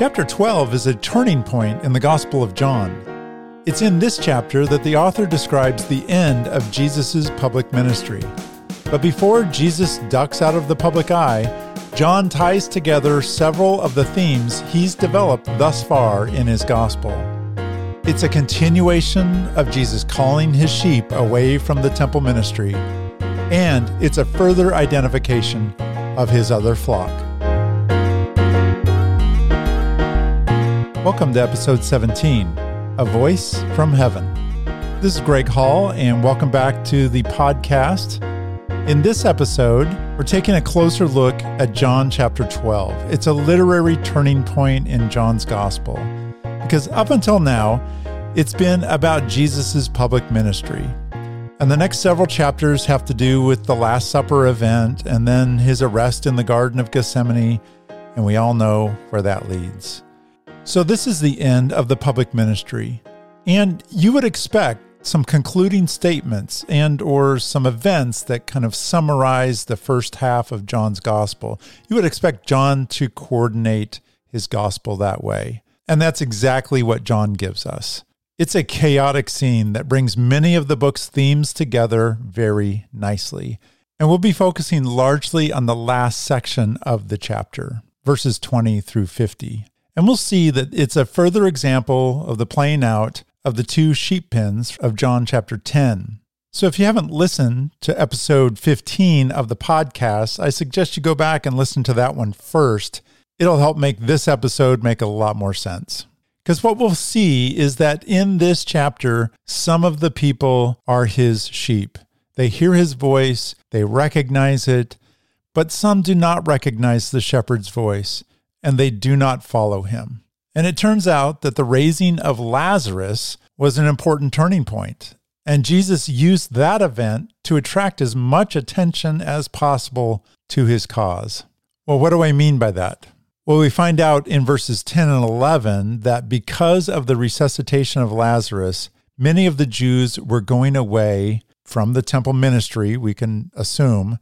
Chapter 12 is a turning point in the Gospel of John. It's in this chapter that the author describes the end of Jesus' public ministry. But before Jesus ducks out of the public eye, John ties together several of the themes he's developed thus far in his Gospel. It's a continuation of Jesus calling his sheep away from the temple ministry, and it's a further identification of his other flock. Welcome to episode 17 A Voice from Heaven. This is Greg Hall, and welcome back to the podcast. In this episode, we're taking a closer look at John chapter 12. It's a literary turning point in John's gospel because up until now, it's been about Jesus' public ministry. And the next several chapters have to do with the Last Supper event and then his arrest in the Garden of Gethsemane, and we all know where that leads. So this is the end of the public ministry. And you would expect some concluding statements and or some events that kind of summarize the first half of John's gospel. You would expect John to coordinate his gospel that way. And that's exactly what John gives us. It's a chaotic scene that brings many of the book's themes together very nicely. And we'll be focusing largely on the last section of the chapter, verses 20 through 50. And we'll see that it's a further example of the playing out of the two sheep pens of John chapter 10. So if you haven't listened to episode 15 of the podcast, I suggest you go back and listen to that one first. It'll help make this episode make a lot more sense. Because what we'll see is that in this chapter, some of the people are his sheep. They hear his voice, they recognize it, but some do not recognize the shepherd's voice and they do not follow him. And it turns out that the raising of Lazarus was an important turning point. And Jesus used that event to attract as much attention as possible to his cause. Well, what do I mean by that? Well, we find out in verses 10 and 11 that because of the resuscitation of Lazarus, many of the Jews were going away from the temple ministry, we can assume,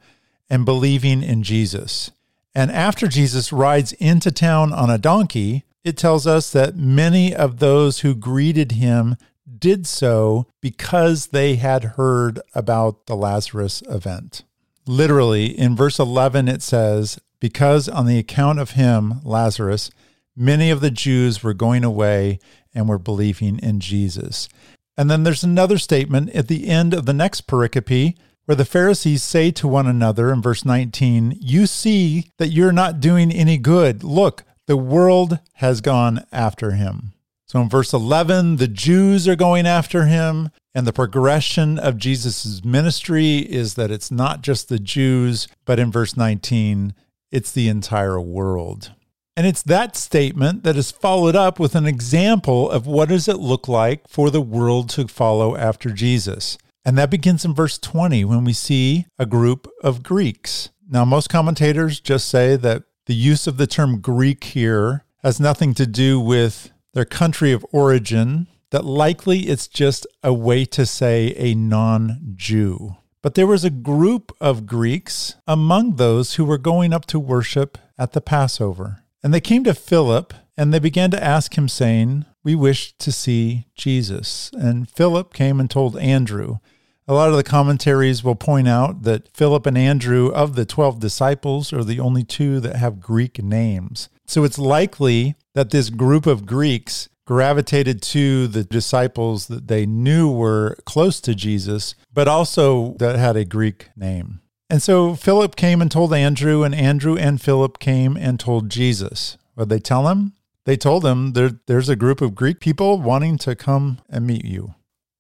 and believing in Jesus. And after Jesus rides into town on a donkey, it tells us that many of those who greeted him did so because they had heard about the Lazarus event. Literally, in verse 11, it says, Because on the account of him, Lazarus, many of the Jews were going away and were believing in Jesus. And then there's another statement at the end of the next pericope where the Pharisees say to one another in verse 19, You see that you're not doing any good. Look, the world has gone after him. So in verse 11, the Jews are going after him. And the progression of Jesus' ministry is that it's not just the Jews, but in verse 19, it's the entire world. And it's that statement that is followed up with an example of what does it look like for the world to follow after Jesus. And that begins in verse 20 when we see a group of Greeks. Now, most commentators just say that the use of the term Greek here has nothing to do with their country of origin, that likely it's just a way to say a non Jew. But there was a group of Greeks among those who were going up to worship at the Passover. And they came to Philip and they began to ask him, saying, We wish to see Jesus. And Philip came and told Andrew. A lot of the commentaries will point out that Philip and Andrew, of the 12 disciples, are the only two that have Greek names. So it's likely that this group of Greeks gravitated to the disciples that they knew were close to Jesus, but also that had a Greek name. And so Philip came and told Andrew, and Andrew and Philip came and told Jesus. What they tell him? They told him there, there's a group of Greek people wanting to come and meet you.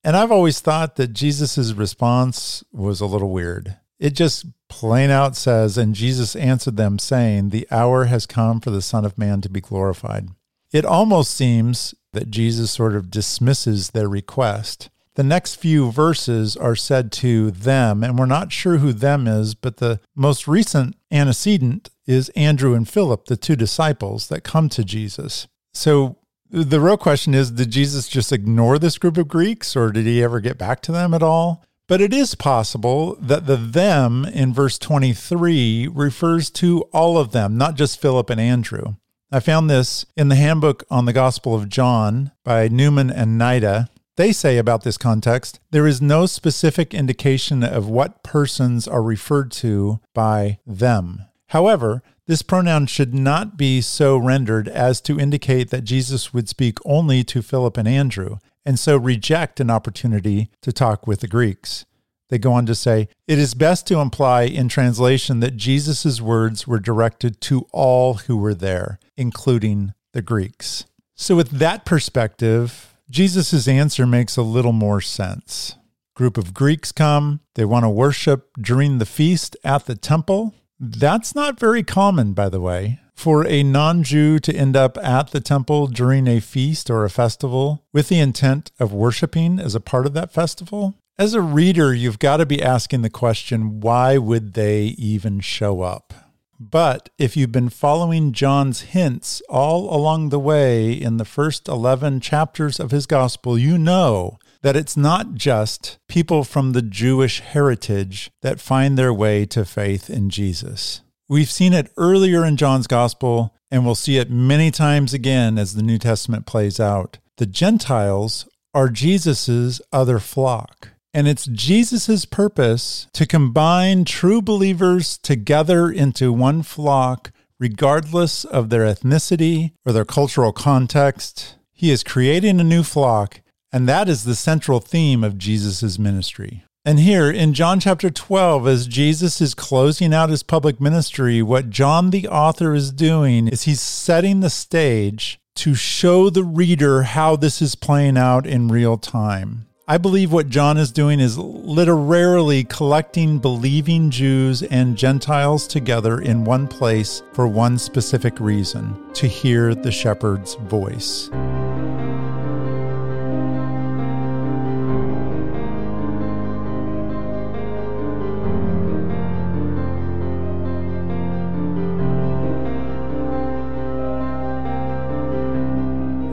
And I've always thought that Jesus' response was a little weird. It just plain out says, And Jesus answered them, saying, The hour has come for the Son of Man to be glorified. It almost seems that Jesus sort of dismisses their request. The next few verses are said to them, and we're not sure who them is, but the most recent antecedent is Andrew and Philip, the two disciples that come to Jesus. So the real question is Did Jesus just ignore this group of Greeks or did he ever get back to them at all? But it is possible that the them in verse 23 refers to all of them, not just Philip and Andrew. I found this in the handbook on the Gospel of John by Newman and Nida. They say about this context there is no specific indication of what persons are referred to by them. However, this pronoun should not be so rendered as to indicate that Jesus would speak only to Philip and Andrew, and so reject an opportunity to talk with the Greeks. They go on to say, it is best to imply in translation that Jesus' words were directed to all who were there, including the Greeks. So, with that perspective, Jesus' answer makes a little more sense. Group of Greeks come, they want to worship during the feast at the temple. That's not very common, by the way, for a non Jew to end up at the temple during a feast or a festival with the intent of worshiping as a part of that festival. As a reader, you've got to be asking the question why would they even show up? But if you've been following John's hints all along the way in the first 11 chapters of his gospel, you know that it's not just people from the Jewish heritage that find their way to faith in Jesus. We've seen it earlier in John's gospel, and we'll see it many times again as the New Testament plays out. The Gentiles are Jesus's other flock. And it's Jesus' purpose to combine true believers together into one flock, regardless of their ethnicity or their cultural context. He is creating a new flock, and that is the central theme of Jesus' ministry. And here in John chapter 12, as Jesus is closing out his public ministry, what John the author is doing is he's setting the stage to show the reader how this is playing out in real time. I believe what John is doing is literally collecting believing Jews and Gentiles together in one place for one specific reason to hear the shepherd's voice.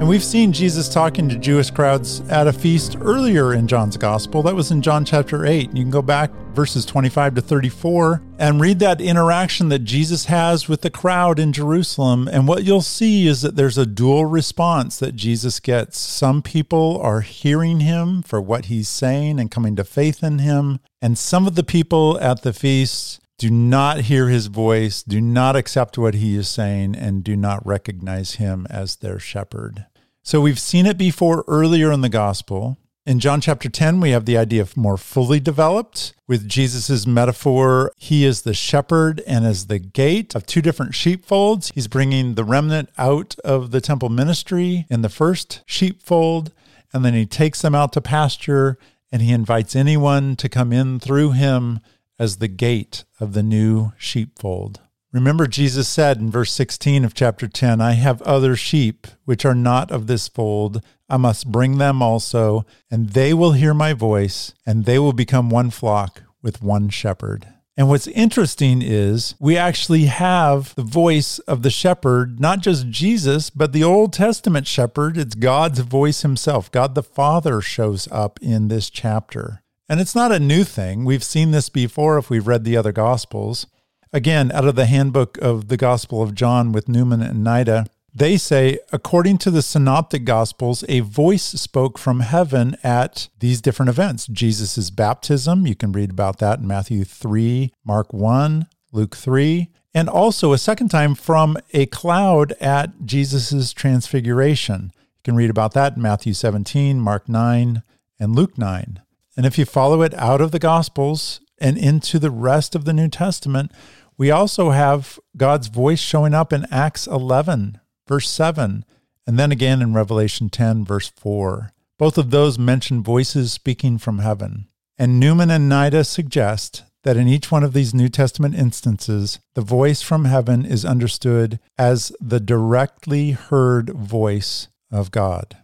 And we've seen Jesus talking to Jewish crowds at a feast earlier in John's gospel. That was in John chapter 8. You can go back verses 25 to 34 and read that interaction that Jesus has with the crowd in Jerusalem. And what you'll see is that there's a dual response that Jesus gets. Some people are hearing him for what he's saying and coming to faith in him. And some of the people at the feast do not hear his voice, do not accept what he is saying, and do not recognize him as their shepherd. So we've seen it before earlier in the gospel. In John chapter 10, we have the idea of more fully developed with Jesus' metaphor. He is the shepherd and is the gate of two different sheepfolds. He's bringing the remnant out of the temple ministry in the first sheepfold, and then he takes them out to pasture and he invites anyone to come in through him as the gate of the new sheepfold. Remember, Jesus said in verse 16 of chapter 10, I have other sheep which are not of this fold. I must bring them also, and they will hear my voice, and they will become one flock with one shepherd. And what's interesting is we actually have the voice of the shepherd, not just Jesus, but the Old Testament shepherd. It's God's voice himself. God the Father shows up in this chapter. And it's not a new thing. We've seen this before if we've read the other Gospels. Again, out of the handbook of the Gospel of John with Newman and Nida, they say, according to the Synoptic Gospels, a voice spoke from heaven at these different events Jesus' baptism, you can read about that in Matthew 3, Mark 1, Luke 3, and also a second time from a cloud at Jesus' transfiguration. You can read about that in Matthew 17, Mark 9, and Luke 9. And if you follow it out of the Gospels and into the rest of the New Testament, we also have God's voice showing up in Acts 11, verse 7, and then again in Revelation 10, verse 4. Both of those mention voices speaking from heaven. And Newman and Nida suggest that in each one of these New Testament instances, the voice from heaven is understood as the directly heard voice of God.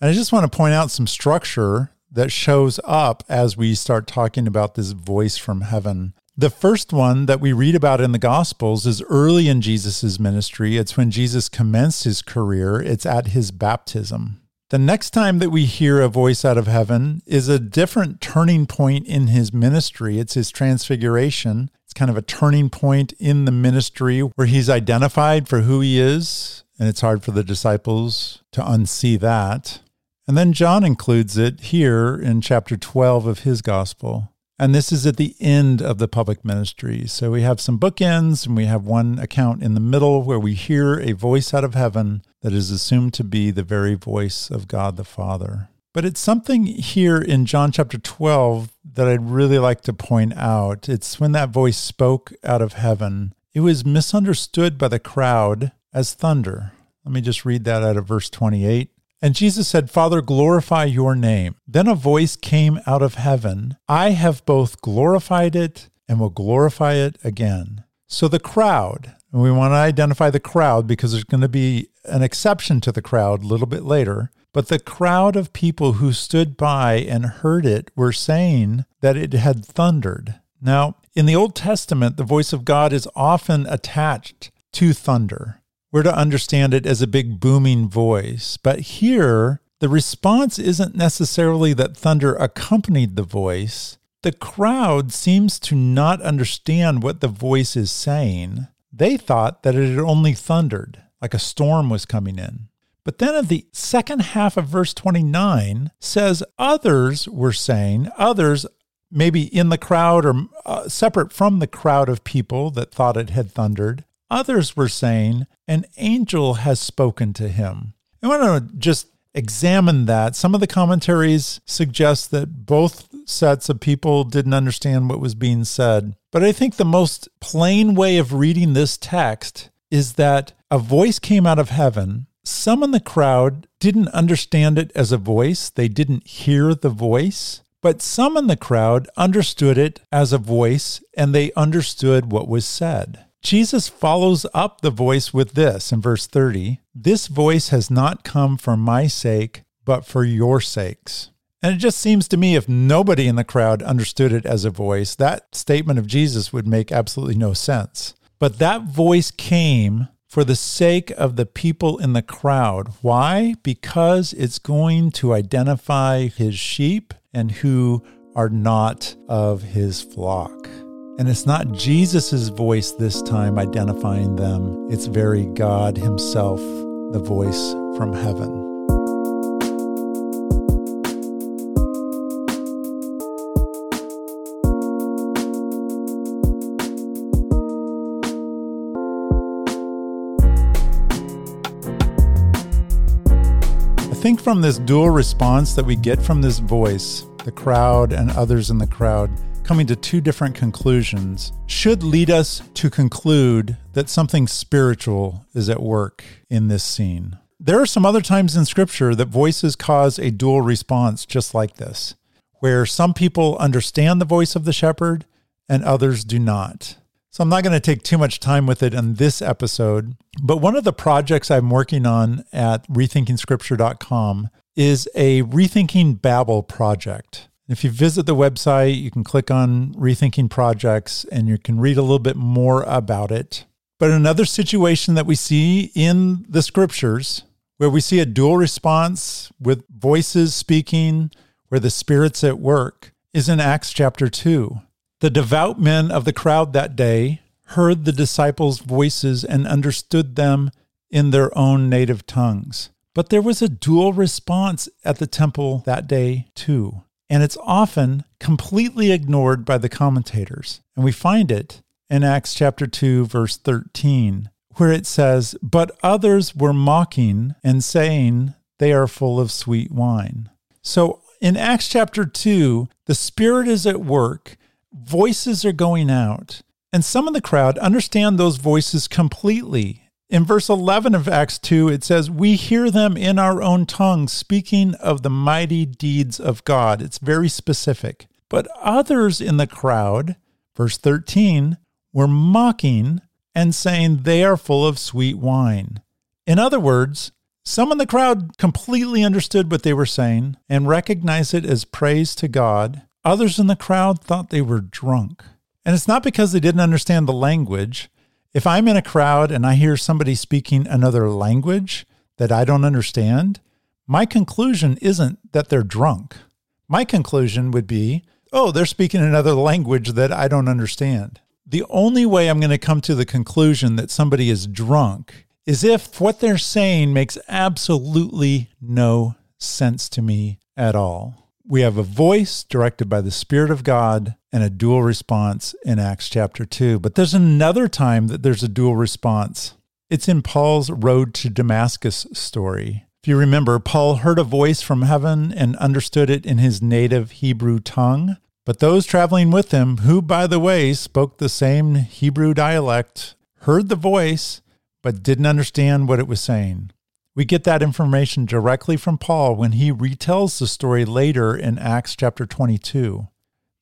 And I just want to point out some structure that shows up as we start talking about this voice from heaven. The first one that we read about in the Gospels is early in Jesus' ministry. It's when Jesus commenced his career, it's at his baptism. The next time that we hear a voice out of heaven is a different turning point in his ministry. It's his transfiguration. It's kind of a turning point in the ministry where he's identified for who he is and it's hard for the disciples to unsee that. And then John includes it here in chapter 12 of his gospel. And this is at the end of the public ministry. So we have some bookends and we have one account in the middle where we hear a voice out of heaven that is assumed to be the very voice of God the Father. But it's something here in John chapter 12 that I'd really like to point out. It's when that voice spoke out of heaven, it was misunderstood by the crowd as thunder. Let me just read that out of verse 28. And Jesus said, Father, glorify your name. Then a voice came out of heaven I have both glorified it and will glorify it again. So the crowd, and we want to identify the crowd because there's going to be an exception to the crowd a little bit later. But the crowd of people who stood by and heard it were saying that it had thundered. Now, in the Old Testament, the voice of God is often attached to thunder. We're to understand it as a big booming voice. But here, the response isn't necessarily that thunder accompanied the voice. The crowd seems to not understand what the voice is saying. They thought that it had only thundered, like a storm was coming in. But then at the second half of verse 29 says others were saying, others maybe in the crowd or uh, separate from the crowd of people that thought it had thundered, Others were saying, An angel has spoken to him. I want to just examine that. Some of the commentaries suggest that both sets of people didn't understand what was being said. But I think the most plain way of reading this text is that a voice came out of heaven. Some in the crowd didn't understand it as a voice, they didn't hear the voice. But some in the crowd understood it as a voice and they understood what was said. Jesus follows up the voice with this in verse 30 This voice has not come for my sake, but for your sakes. And it just seems to me if nobody in the crowd understood it as a voice, that statement of Jesus would make absolutely no sense. But that voice came for the sake of the people in the crowd. Why? Because it's going to identify his sheep and who are not of his flock. And it's not Jesus' voice this time identifying them, it's very God Himself, the voice from heaven. I think from this dual response that we get from this voice, the crowd and others in the crowd, coming to two different conclusions should lead us to conclude that something spiritual is at work in this scene. There are some other times in Scripture that voices cause a dual response just like this, where some people understand the voice of the shepherd and others do not. So I'm not going to take too much time with it in this episode, but one of the projects I'm working on at rethinkingscripture.com is a Rethinking Babel project. If you visit the website, you can click on Rethinking Projects and you can read a little bit more about it. But another situation that we see in the scriptures where we see a dual response with voices speaking, where the Spirit's at work, is in Acts chapter 2. The devout men of the crowd that day heard the disciples' voices and understood them in their own native tongues. But there was a dual response at the temple that day, too and it's often completely ignored by the commentators. And we find it in Acts chapter 2 verse 13 where it says, "But others were mocking and saying they are full of sweet wine." So in Acts chapter 2, the spirit is at work, voices are going out, and some of the crowd understand those voices completely in verse 11 of Acts 2, it says, We hear them in our own tongue, speaking of the mighty deeds of God. It's very specific. But others in the crowd, verse 13, were mocking and saying they are full of sweet wine. In other words, some in the crowd completely understood what they were saying and recognized it as praise to God. Others in the crowd thought they were drunk. And it's not because they didn't understand the language, if I'm in a crowd and I hear somebody speaking another language that I don't understand, my conclusion isn't that they're drunk. My conclusion would be, oh, they're speaking another language that I don't understand. The only way I'm going to come to the conclusion that somebody is drunk is if what they're saying makes absolutely no sense to me at all. We have a voice directed by the Spirit of God and a dual response in Acts chapter 2. But there's another time that there's a dual response. It's in Paul's Road to Damascus story. If you remember, Paul heard a voice from heaven and understood it in his native Hebrew tongue. But those traveling with him, who, by the way, spoke the same Hebrew dialect, heard the voice, but didn't understand what it was saying. We get that information directly from Paul when he retells the story later in Acts chapter 22.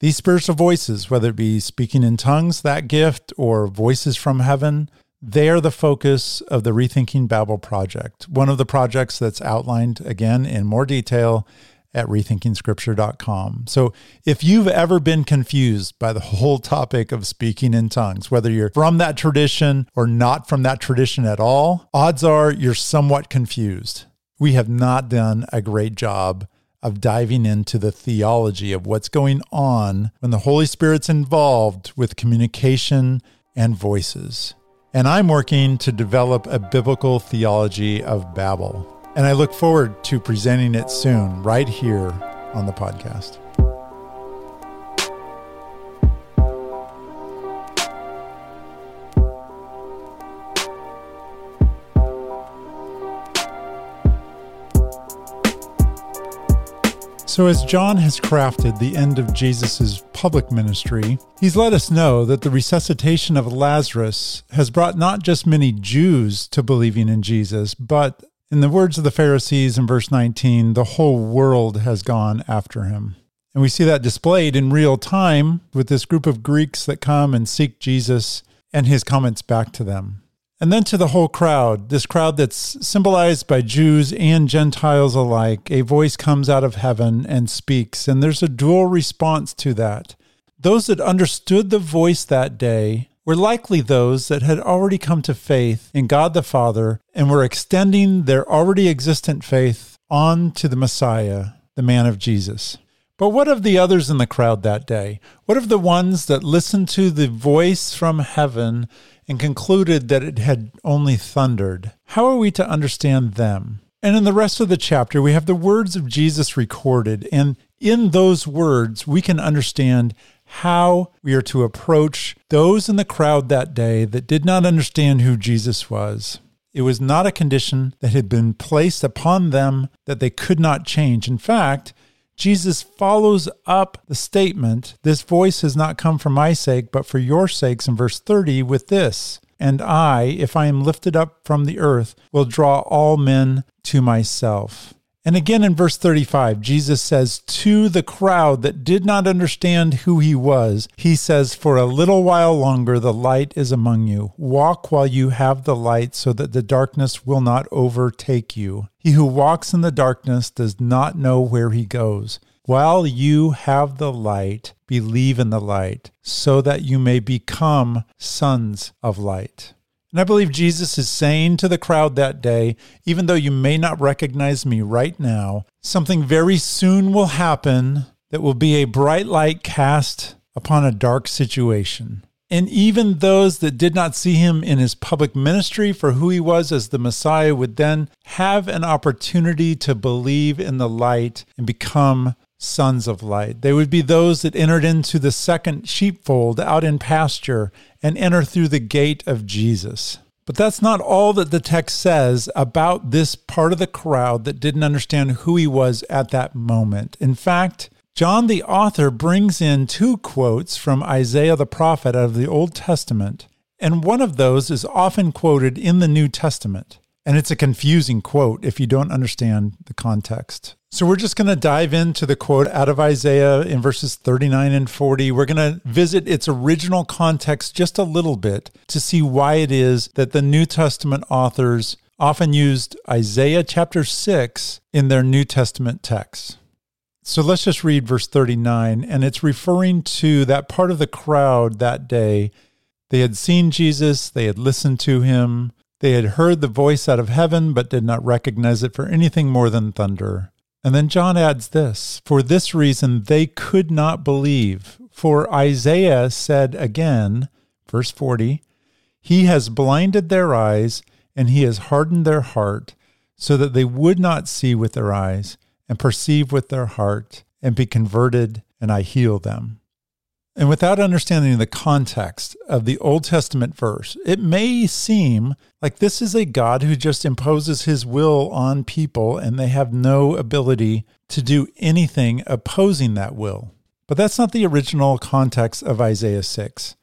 These spiritual voices, whether it be speaking in tongues, that gift, or voices from heaven, they are the focus of the Rethinking Babel project, one of the projects that's outlined again in more detail at rethinkingscripture.com. So if you've ever been confused by the whole topic of speaking in tongues, whether you're from that tradition or not from that tradition at all, odds are you're somewhat confused. We have not done a great job of diving into the theology of what's going on when the Holy Spirit's involved with communication and voices. And I'm working to develop a biblical theology of Babel. And I look forward to presenting it soon, right here on the podcast. So, as John has crafted the end of Jesus' public ministry, he's let us know that the resuscitation of Lazarus has brought not just many Jews to believing in Jesus, but in the words of the Pharisees in verse 19, the whole world has gone after him. And we see that displayed in real time with this group of Greeks that come and seek Jesus and his comments back to them. And then to the whole crowd, this crowd that's symbolized by Jews and Gentiles alike, a voice comes out of heaven and speaks. And there's a dual response to that. Those that understood the voice that day were likely those that had already come to faith in God the Father and were extending their already existent faith on to the Messiah, the man of Jesus. But what of the others in the crowd that day? What of the ones that listened to the voice from heaven and concluded that it had only thundered? How are we to understand them? And in the rest of the chapter, we have the words of Jesus recorded. And in those words, we can understand how we are to approach those in the crowd that day that did not understand who Jesus was. It was not a condition that had been placed upon them that they could not change. In fact, Jesus follows up the statement, This voice has not come for my sake, but for your sakes, in verse 30, with this And I, if I am lifted up from the earth, will draw all men to myself. And again in verse 35, Jesus says to the crowd that did not understand who he was, he says, For a little while longer the light is among you. Walk while you have the light, so that the darkness will not overtake you. He who walks in the darkness does not know where he goes. While you have the light, believe in the light, so that you may become sons of light. And I believe Jesus is saying to the crowd that day, even though you may not recognize me right now, something very soon will happen that will be a bright light cast upon a dark situation. And even those that did not see him in his public ministry for who he was as the Messiah would then have an opportunity to believe in the light and become sons of light. They would be those that entered into the second sheepfold out in pasture and enter through the gate of Jesus. But that's not all that the text says about this part of the crowd that didn't understand who he was at that moment. In fact, John the author brings in two quotes from Isaiah the prophet out of the Old Testament, and one of those is often quoted in the New Testament. And it's a confusing quote if you don't understand the context. So we're just going to dive into the quote out of Isaiah in verses 39 and 40. We're going to visit its original context just a little bit to see why it is that the New Testament authors often used Isaiah chapter 6 in their New Testament texts. So let's just read verse 39, and it's referring to that part of the crowd that day. They had seen Jesus, they had listened to him, they had heard the voice out of heaven, but did not recognize it for anything more than thunder. And then John adds this For this reason, they could not believe. For Isaiah said again, verse 40, He has blinded their eyes and he has hardened their heart so that they would not see with their eyes and perceive with their heart and be converted, and I heal them. And without understanding the context of the Old Testament verse, it may seem like this is a God who just imposes his will on people and they have no ability to do anything opposing that will. But that's not the original context of Isaiah 6.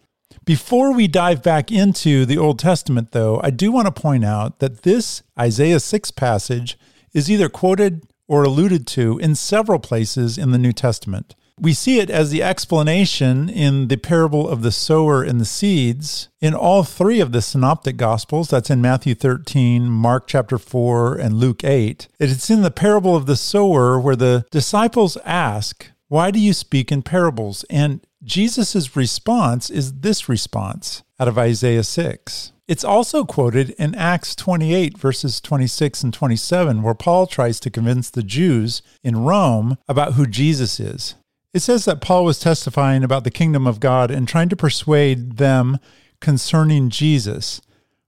Before we dive back into the Old Testament, though, I do want to point out that this Isaiah 6 passage is either quoted or alluded to in several places in the New Testament. We see it as the explanation in the parable of the sower and the seeds in all three of the synoptic gospels. That's in Matthew 13, Mark chapter 4, and Luke 8. It's in the parable of the sower where the disciples ask, Why do you speak in parables? And Jesus' response is this response out of Isaiah 6. It's also quoted in Acts 28, verses 26 and 27, where Paul tries to convince the Jews in Rome about who Jesus is. It says that Paul was testifying about the kingdom of God and trying to persuade them concerning Jesus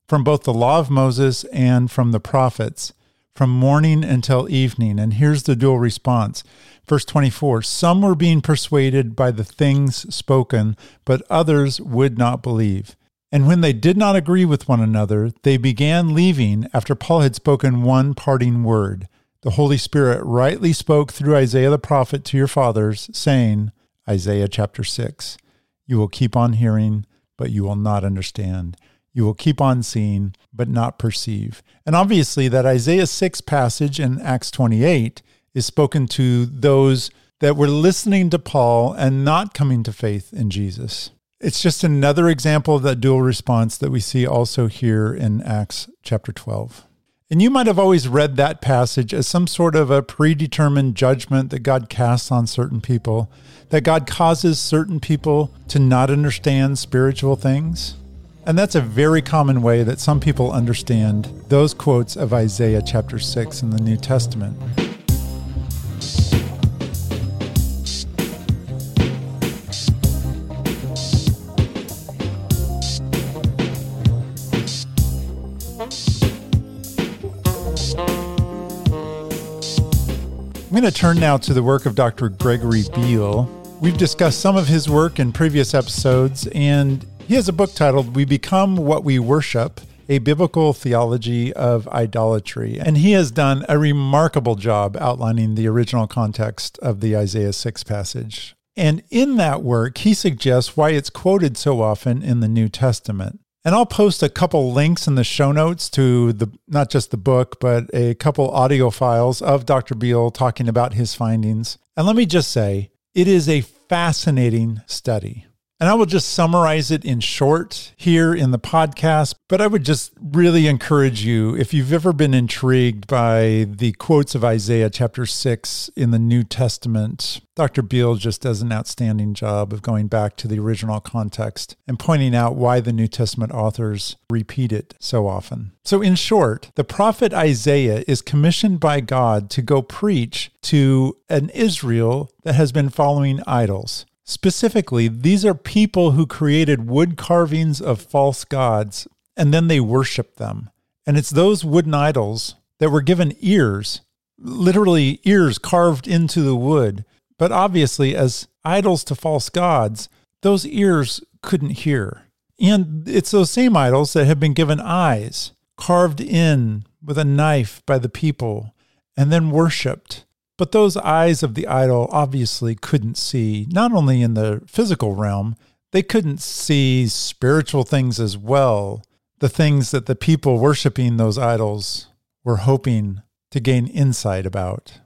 from both the law of Moses and from the prophets, from morning until evening. And here's the dual response Verse 24 Some were being persuaded by the things spoken, but others would not believe. And when they did not agree with one another, they began leaving after Paul had spoken one parting word. The Holy Spirit rightly spoke through Isaiah the prophet to your fathers, saying, Isaiah chapter 6, You will keep on hearing, but you will not understand. You will keep on seeing, but not perceive. And obviously, that Isaiah 6 passage in Acts 28 is spoken to those that were listening to Paul and not coming to faith in Jesus. It's just another example of that dual response that we see also here in Acts chapter 12. And you might have always read that passage as some sort of a predetermined judgment that God casts on certain people, that God causes certain people to not understand spiritual things. And that's a very common way that some people understand those quotes of Isaiah chapter 6 in the New Testament. Going to turn now to the work of Dr. Gregory Beale. We've discussed some of his work in previous episodes, and he has a book titled We Become What We Worship A Biblical Theology of Idolatry. And he has done a remarkable job outlining the original context of the Isaiah 6 passage. And in that work, he suggests why it's quoted so often in the New Testament. And I'll post a couple links in the show notes to the not just the book, but a couple audio files of Dr. Beale talking about his findings. And let me just say, it is a fascinating study. And I will just summarize it in short here in the podcast. But I would just really encourage you, if you've ever been intrigued by the quotes of Isaiah chapter 6 in the New Testament, Dr. Beale just does an outstanding job of going back to the original context and pointing out why the New Testament authors repeat it so often. So, in short, the prophet Isaiah is commissioned by God to go preach to an Israel that has been following idols. Specifically, these are people who created wood carvings of false gods and then they worshiped them. And it's those wooden idols that were given ears, literally ears carved into the wood. But obviously, as idols to false gods, those ears couldn't hear. And it's those same idols that have been given eyes, carved in with a knife by the people, and then worshiped. But those eyes of the idol obviously couldn't see, not only in the physical realm, they couldn't see spiritual things as well, the things that the people worshiping those idols were hoping to gain insight about.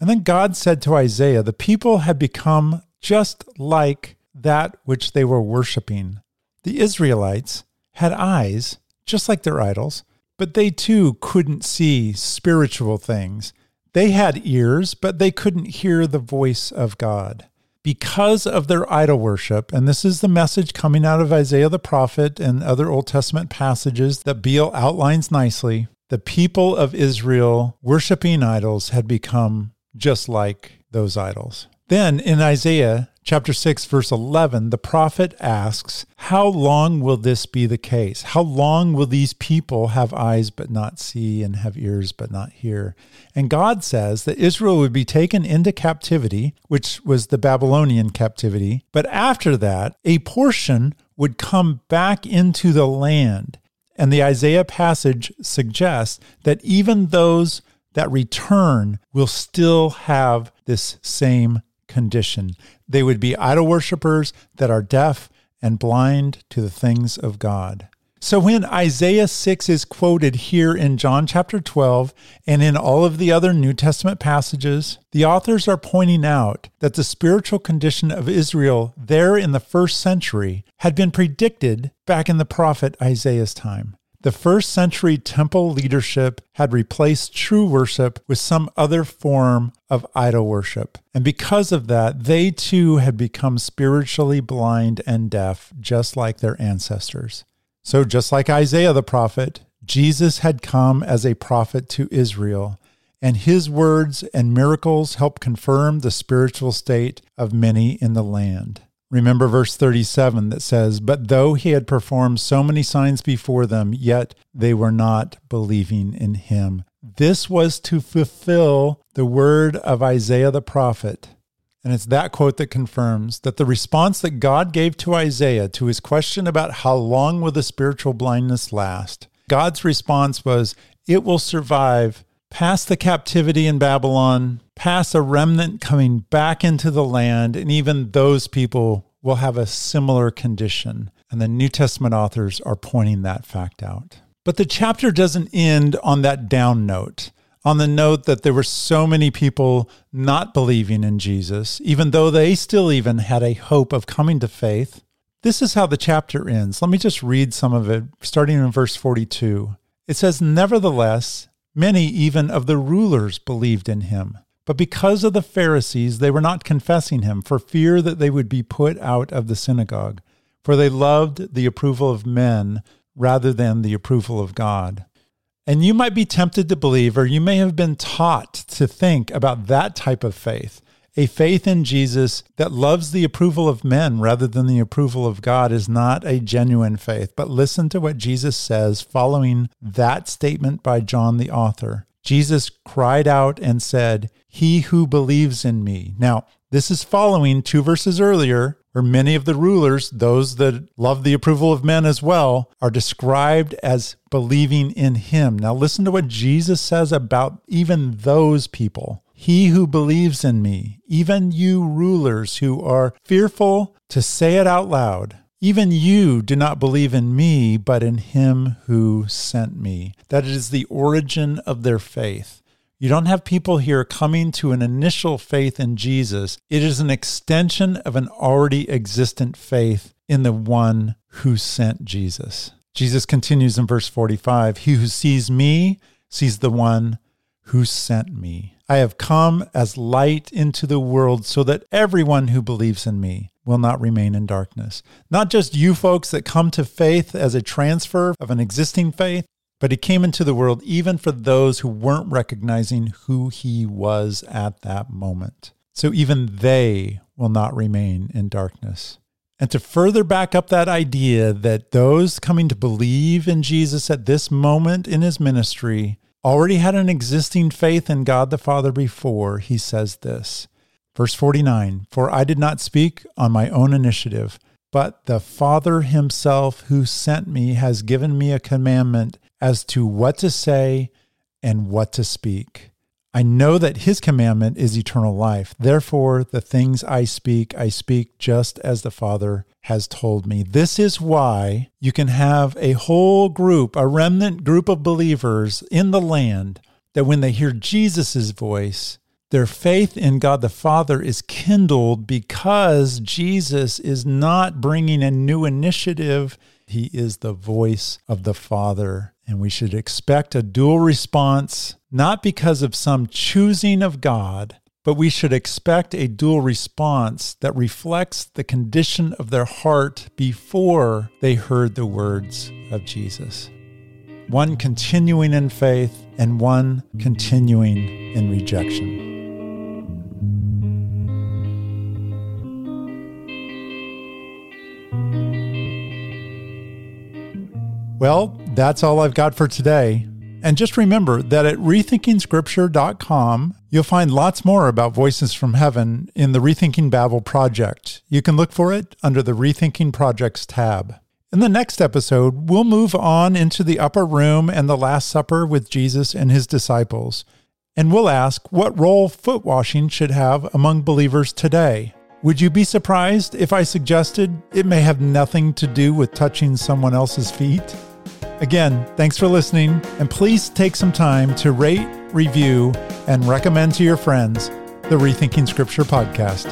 And then God said to Isaiah, The people had become just like that which they were worshiping. The Israelites had eyes, just like their idols, but they too couldn't see spiritual things. They had ears, but they couldn't hear the voice of God. Because of their idol worship, and this is the message coming out of Isaiah the prophet and other Old Testament passages that Beale outlines nicely, the people of Israel worshiping idols had become just like those idols. Then in Isaiah chapter 6, verse 11, the prophet asks, How long will this be the case? How long will these people have eyes but not see and have ears but not hear? And God says that Israel would be taken into captivity, which was the Babylonian captivity. But after that, a portion would come back into the land. And the Isaiah passage suggests that even those that return will still have this same condition. They would be idol worshippers that are deaf and blind to the things of God. So when Isaiah 6 is quoted here in John chapter 12 and in all of the other New Testament passages, the authors are pointing out that the spiritual condition of Israel there in the first century had been predicted back in the prophet Isaiah's time. The first century temple leadership had replaced true worship with some other form of idol worship. And because of that, they too had become spiritually blind and deaf, just like their ancestors. So, just like Isaiah the prophet, Jesus had come as a prophet to Israel, and his words and miracles helped confirm the spiritual state of many in the land. Remember verse 37 that says, But though he had performed so many signs before them, yet they were not believing in him. This was to fulfill the word of Isaiah the prophet. And it's that quote that confirms that the response that God gave to Isaiah to his question about how long will the spiritual blindness last, God's response was, It will survive past the captivity in Babylon, past a remnant coming back into the land, and even those people will have a similar condition. And the New Testament authors are pointing that fact out. But the chapter doesn't end on that down note, on the note that there were so many people not believing in Jesus, even though they still even had a hope of coming to faith. This is how the chapter ends. Let me just read some of it, starting in verse 42. It says, Nevertheless, Many even of the rulers believed in him. But because of the Pharisees, they were not confessing him for fear that they would be put out of the synagogue, for they loved the approval of men rather than the approval of God. And you might be tempted to believe, or you may have been taught to think about that type of faith a faith in Jesus that loves the approval of men rather than the approval of God is not a genuine faith. But listen to what Jesus says following that statement by John the author. Jesus cried out and said, He who believes in me. Now, this is following two verses earlier, where many of the rulers, those that love the approval of men as well, are described as believing in him. Now, listen to what Jesus says about even those people. He who believes in me, even you rulers who are fearful to say it out loud, even you do not believe in me, but in him who sent me. That is the origin of their faith. You don't have people here coming to an initial faith in Jesus. It is an extension of an already existent faith in the one who sent Jesus. Jesus continues in verse 45 He who sees me sees the one who sent me. I have come as light into the world so that everyone who believes in me will not remain in darkness. Not just you folks that come to faith as a transfer of an existing faith, but he came into the world even for those who weren't recognizing who he was at that moment. So even they will not remain in darkness. And to further back up that idea that those coming to believe in Jesus at this moment in his ministry already had an existing faith in God the Father before, he says this. Verse 49 For I did not speak on my own initiative, but the Father himself who sent me has given me a commandment as to what to say and what to speak. I know that his commandment is eternal life. Therefore, the things I speak, I speak just as the Father has told me. This is why you can have a whole group, a remnant group of believers in the land that when they hear Jesus' voice, their faith in God the Father is kindled because Jesus is not bringing a new initiative. He is the voice of the Father. And we should expect a dual response, not because of some choosing of God, but we should expect a dual response that reflects the condition of their heart before they heard the words of Jesus. One continuing in faith and one continuing in rejection. Well, that's all I've got for today. And just remember that at rethinkingscripture.com, you'll find lots more about Voices from Heaven in the Rethinking Babel project. You can look for it under the Rethinking Projects tab. In the next episode, we'll move on into the upper room and the Last Supper with Jesus and his disciples. And we'll ask what role foot washing should have among believers today. Would you be surprised if I suggested it may have nothing to do with touching someone else's feet? Again, thanks for listening, and please take some time to rate, review, and recommend to your friends the Rethinking Scripture podcast.